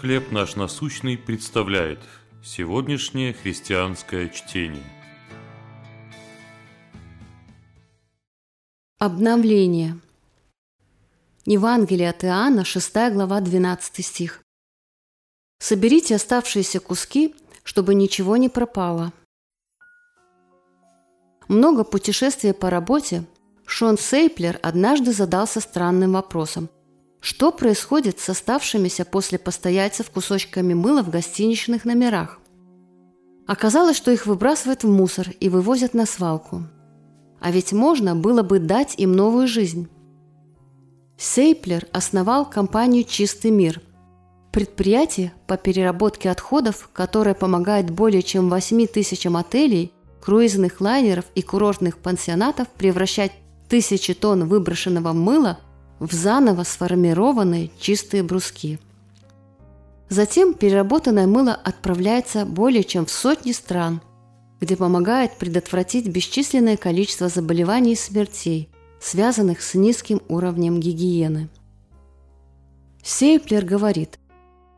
«Хлеб наш насущный» представляет сегодняшнее христианское чтение. Обновление. Евангелие от Иоанна, 6 глава, 12 стих. «Соберите оставшиеся куски, чтобы ничего не пропало». Много путешествий по работе Шон Сейплер однажды задался странным вопросом. Что происходит с оставшимися после постояльцев кусочками мыла в гостиничных номерах? Оказалось, что их выбрасывают в мусор и вывозят на свалку. А ведь можно было бы дать им новую жизнь. Сейплер основал компанию «Чистый мир», предприятие по переработке отходов, которое помогает более чем 8 тысячам отелей, круизных лайнеров и курортных пансионатов превращать тысячи тонн выброшенного мыла в заново сформированные чистые бруски. Затем переработанное мыло отправляется более чем в сотни стран, где помогает предотвратить бесчисленное количество заболеваний и смертей, связанных с низким уровнем гигиены. Сейплер говорит,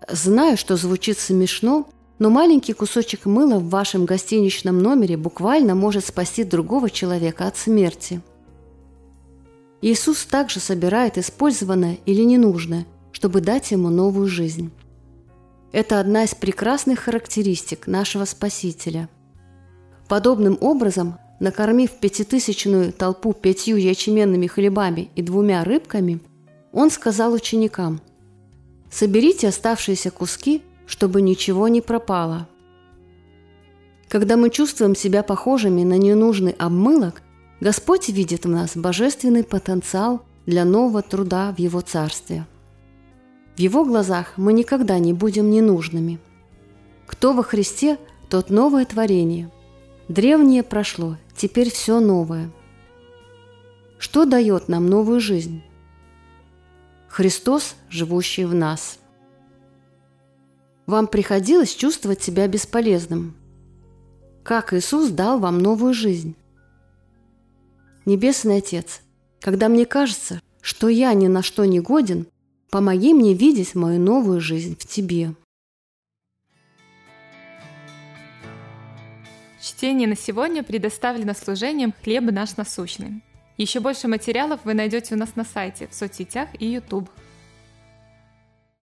«Знаю, что звучит смешно, но маленький кусочек мыла в вашем гостиничном номере буквально может спасти другого человека от смерти – Иисус также собирает использованное или ненужное, чтобы дать ему новую жизнь. Это одна из прекрасных характеристик нашего Спасителя. Подобным образом, накормив пятитысячную толпу пятью ячменными хлебами и двумя рыбками, он сказал ученикам, «Соберите оставшиеся куски, чтобы ничего не пропало». Когда мы чувствуем себя похожими на ненужный обмылок, Господь видит в нас божественный потенциал для нового труда в Его Царстве. В Его глазах мы никогда не будем ненужными. Кто во Христе, тот новое творение. Древнее прошло, теперь все новое. Что дает нам новую жизнь? Христос, живущий в нас. Вам приходилось чувствовать себя бесполезным. Как Иисус дал вам новую жизнь? Небесный Отец, когда мне кажется, что я ни на что не годен, помоги мне видеть мою новую жизнь в Тебе. Чтение на сегодня предоставлено служением «Хлеб наш насущный». Еще больше материалов вы найдете у нас на сайте, в соцсетях и YouTube.